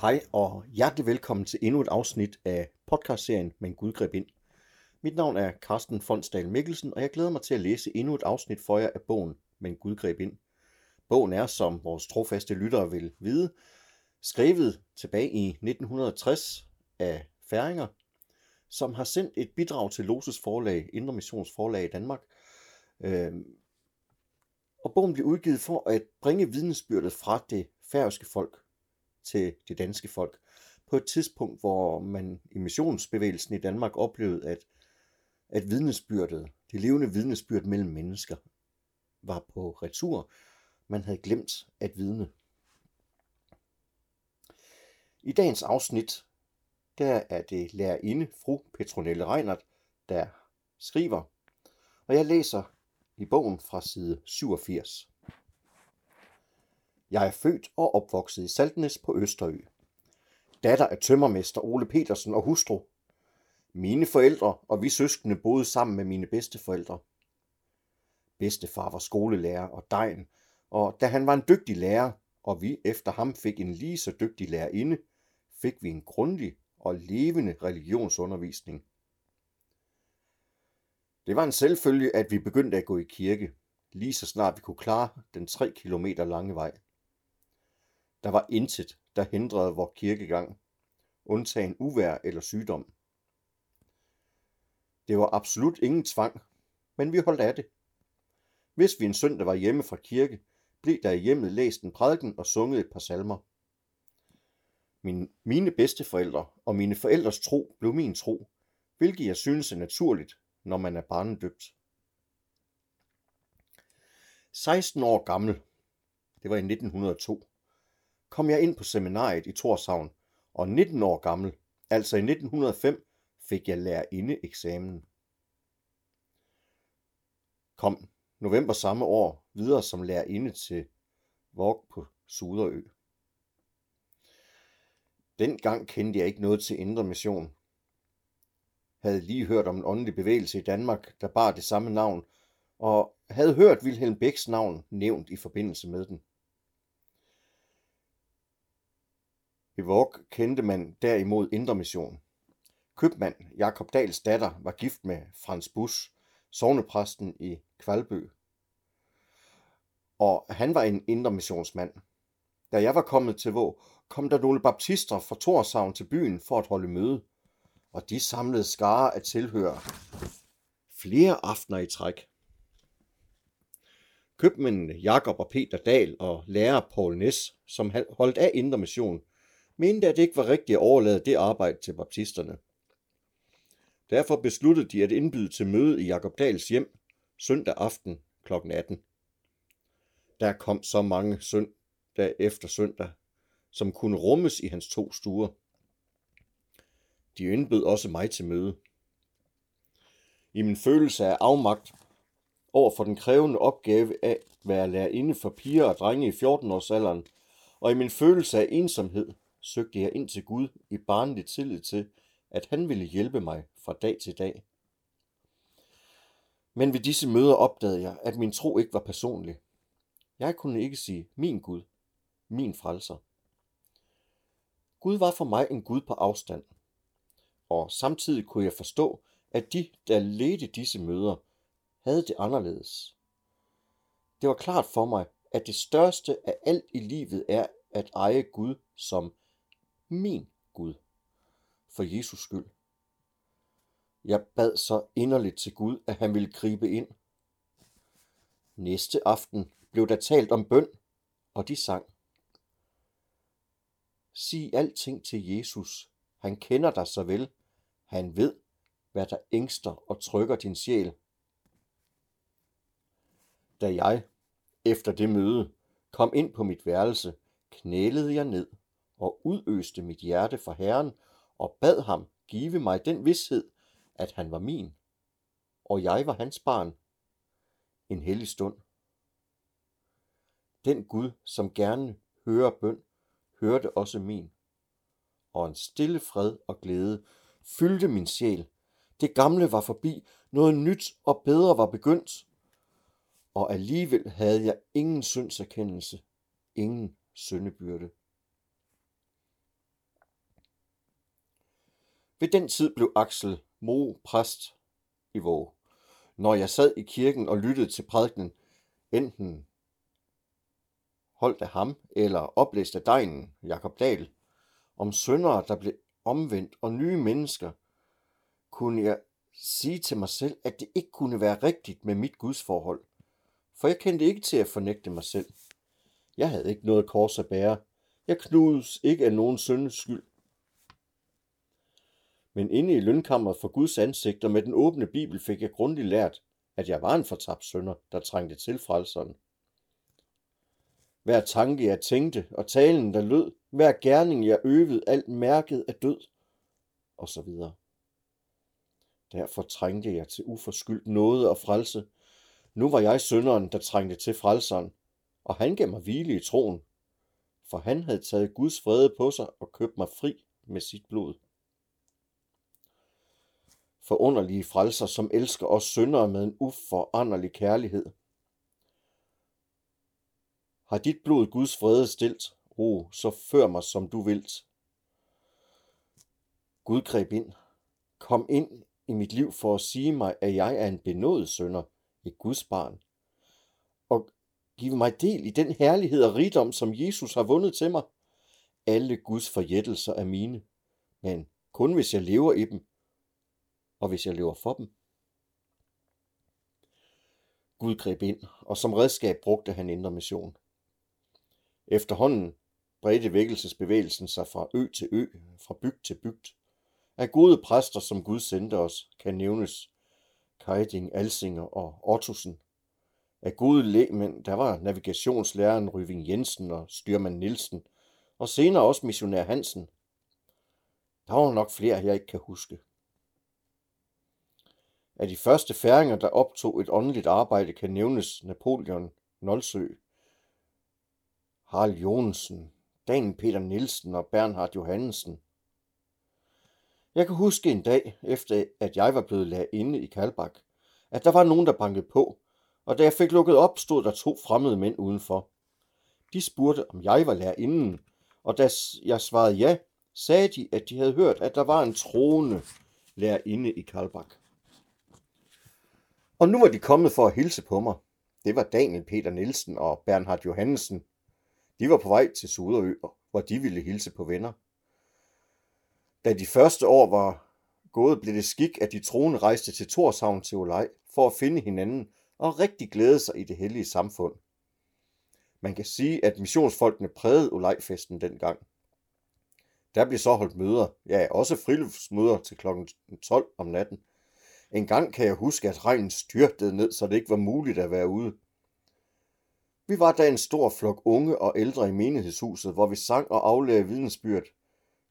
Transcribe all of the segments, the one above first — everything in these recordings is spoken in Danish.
Hej og hjertelig velkommen til endnu et afsnit af podcastserien Men Gud greb ind. Mit navn er Carsten Fonsdal Mikkelsen, og jeg glæder mig til at læse endnu et afsnit for jer af bogen Men Gud greb ind. Bogen er, som vores trofaste lyttere vil vide, skrevet tilbage i 1960 af færinger, som har sendt et bidrag til Loses forlag, Indre Missions forlag i Danmark. Øhm, og bogen blev udgivet for at bringe vidnesbyrdet fra det færøske folk til det danske folk. På et tidspunkt, hvor man i missionsbevægelsen i Danmark oplevede, at, at vidnesbyrdet, det levende vidnesbyrd mellem mennesker, var på retur. Man havde glemt at vidne. I dagens afsnit, der er det lærerinde fru Petronelle Reinert, der skriver, og jeg læser i bogen fra side 87. Jeg er født og opvokset i Saltnes på Østerø. Datter af tømmermester Ole Petersen og hustru. Mine forældre og vi søskende boede sammen med mine bedsteforældre. Bedstefar var skolelærer og dejen, og da han var en dygtig lærer, og vi efter ham fik en lige så dygtig lærerinde, fik vi en grundig og levende religionsundervisning. Det var en selvfølge, at vi begyndte at gå i kirke, lige så snart vi kunne klare den tre kilometer lange vej. Der var intet, der hindrede vor kirkegang, undtagen uvær eller sygdom. Det var absolut ingen tvang, men vi holdt af det. Hvis vi en søndag var hjemme fra kirke, blev der i hjemmet læst en prædiken og sunget et par salmer. Min, mine bedsteforældre og mine forældres tro blev min tro, hvilket jeg synes er naturligt, når man er barnedøbt. 16 år gammel, det var i 1902, kom jeg ind på seminariet i Torshavn, og 19 år gammel, altså i 1905, fik jeg lærerinde eksamen. Kom november samme år videre som lærerinde til Vok på Suderø. Dengang kendte jeg ikke noget til Indre Mission. Havde lige hørt om en åndelig bevægelse i Danmark, der bar det samme navn, og havde hørt Vilhelm Bæks navn nævnt i forbindelse med den. I Våg kendte man derimod Indre Mission. Købmand Jakob Dals datter var gift med Frans Bus, sovnepræsten i Kvalbø. Og han var en indre missionsmand. Da jeg var kommet til Vå, kom der nogle baptister fra Torshavn til byen for at holde møde, og de samlede skare at tilhøre flere aftener i træk. Købmændene Jakob og Peter Dal og lærer Paul Næs, som holdt af Indre Mission, mente, at det ikke var rigtigt at overlade det arbejde til baptisterne. Derfor besluttede de at indbyde til møde i Jakob Dals hjem søndag aften kl. 18. Der kom så mange søndag efter søndag, som kunne rummes i hans to stuer. De indbød også mig til møde. I min følelse af afmagt over for den krævende opgave af at være lærerinde for piger og drenge i 14-årsalderen, og i min følelse af ensomhed søgte jeg ind til Gud i barnlig tillid til, at han ville hjælpe mig fra dag til dag. Men ved disse møder opdagede jeg, at min tro ikke var personlig. Jeg kunne ikke sige min Gud, min frelser. Gud var for mig en Gud på afstand. Og samtidig kunne jeg forstå, at de, der ledte disse møder, havde det anderledes. Det var klart for mig, at det største af alt i livet er at eje Gud som min Gud, for Jesus skyld. Jeg bad så inderligt til Gud, at han ville gribe ind. Næste aften blev der talt om bøn, og de sang. Sig alting til Jesus. Han kender dig så vel. Han ved, hvad der ængster og trykker din sjæl. Da jeg, efter det møde, kom ind på mit værelse, knælede jeg ned og udøste mit hjerte for Herren og bad ham give mig den vidshed, at han var min, og jeg var hans barn. En hellig stund. Den Gud, som gerne hører bøn, hørte også min. Og en stille fred og glæde fyldte min sjæl. Det gamle var forbi, noget nyt og bedre var begyndt. Og alligevel havde jeg ingen syndserkendelse, ingen syndebyrde. Ved den tid blev Axel Mo præst i Våge. Når jeg sad i kirken og lyttede til prædikenen, enten holdt af ham eller oplæst af dejen Jakob Dahl, om syndere, der blev omvendt og nye mennesker, kunne jeg sige til mig selv, at det ikke kunne være rigtigt med mit gudsforhold, for jeg kendte ikke til at fornægte mig selv. Jeg havde ikke noget kors at bære. Jeg knudes ikke af nogen syndes skyld. Men inde i lønkammeret for Guds ansigt og med den åbne bibel fik jeg grundigt lært, at jeg var en fortabt sønder, der trængte til frelseren. Hver tanke jeg tænkte, og talen der lød, hver gerning jeg øvede, alt mærket af død, og så videre. Derfor trængte jeg til uforskyldt noget og frelse. Nu var jeg sønderen, der trængte til frelseren, og han gav mig hvile i troen, for han havde taget Guds fred på sig og købt mig fri med sit blod. Forunderlige frelser, som elsker os syndere med en uforanderlig kærlighed. Har dit blod Guds fred stilt, o, så før mig som du vilt. Gud greb ind. Kom ind i mit liv for at sige mig, at jeg er en benådet sønder, et Guds barn. Og give mig del i den herlighed og rigdom, som Jesus har vundet til mig. Alle Guds forjættelser er mine, men kun hvis jeg lever i dem, og hvis jeg lever for dem. Gud greb ind, og som redskab brugte han indre mission. Efterhånden bredte vækkelsesbevægelsen sig fra ø til ø, fra bygd til bygd. Af gode præster, som Gud sendte os, kan nævnes Keiding, Alsinger og Ottosen. Af gode lægmænd, der var navigationslæreren Ryving Jensen og styrmand Nielsen, og senere også missionær Hansen. Der var nok flere, jeg ikke kan huske. Af de første færinger, der optog et åndeligt arbejde, kan nævnes Napoleon Nolsø, Harald Jonsen, Dan Peter Nielsen og Bernhard Johannesen. Jeg kan huske en dag, efter at jeg var blevet lagt inde i Kalbak, at der var nogen, der bankede på, og da jeg fik lukket op, stod der to fremmede mænd udenfor. De spurgte, om jeg var lærerinden, og da jeg svarede ja, sagde de, at de havde hørt, at der var en troende lærerinde i Kalbak. Og nu var de kommet for at hilse på mig. Det var Daniel Peter Nielsen og Bernhard Johannesen. De var på vej til Suderø, hvor de ville hilse på venner. Da de første år var gået, blev det skik, at de troende rejste til Torshavn til Olej for at finde hinanden og rigtig glæde sig i det hellige samfund. Man kan sige, at missionsfolkene prægede Olejfesten dengang. Der blev så holdt møder, ja, også friluftsmøder til kl. 12 om natten. En gang kan jeg huske, at regnen styrtede ned, så det ikke var muligt at være ude. Vi var da en stor flok unge og ældre i menighedshuset, hvor vi sang og aflagde vidensbyrd.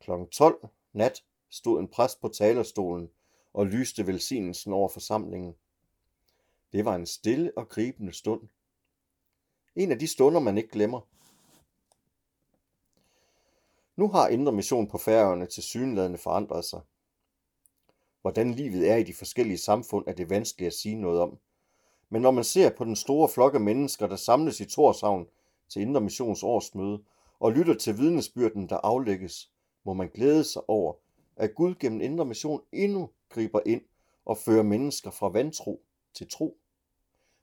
Kl. 12 nat stod en præst på talerstolen og lyste velsignelsen over forsamlingen. Det var en stille og gribende stund. En af de stunder, man ikke glemmer. Nu har Indre Mission på færøerne til synlædende forandret sig. Hvordan livet er i de forskellige samfund, er det vanskeligt at sige noget om. Men når man ser på den store flok af mennesker, der samles i Torshavn til Indre Missions årsmøde, og lytter til vidnesbyrden, der aflægges, må man glæde sig over, at Gud gennem Indre Mission endnu griber ind og fører mennesker fra vantro til tro,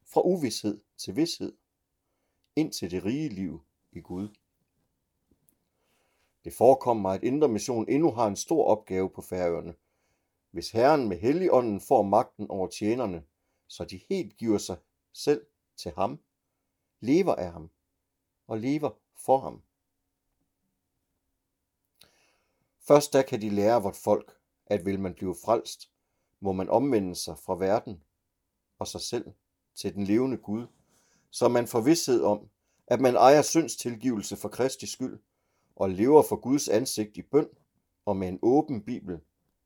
fra uvidshed til vidshed, ind til det rige liv i Gud. Det forekommer mig, at Indre Mission endnu har en stor opgave på færøerne, hvis Herren med Helligånden får magten over tjenerne, så de helt giver sig selv til ham, lever af ham og lever for ham. Først da kan de lære vort folk, at vil man blive frelst, må man omvende sig fra verden og sig selv til den levende Gud, så man får vidshed om, at man ejer synds tilgivelse for Kristi skyld og lever for Guds ansigt i bøn og med en åben bibel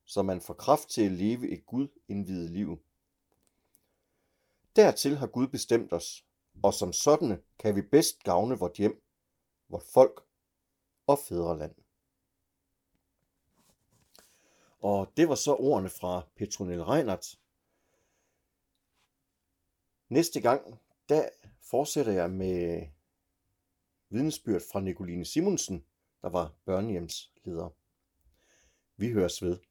så man får kraft til at leve et Gud indvidet liv. Dertil har Gud bestemt os, og som sådanne kan vi bedst gavne vort hjem, vort folk og fædreland. Og det var så ordene fra Petronel Reinhardt. Næste gang, der fortsætter jeg med vidnesbyrd fra Nicoline Simonsen, der var børnehjemsleder. Vi høres ved.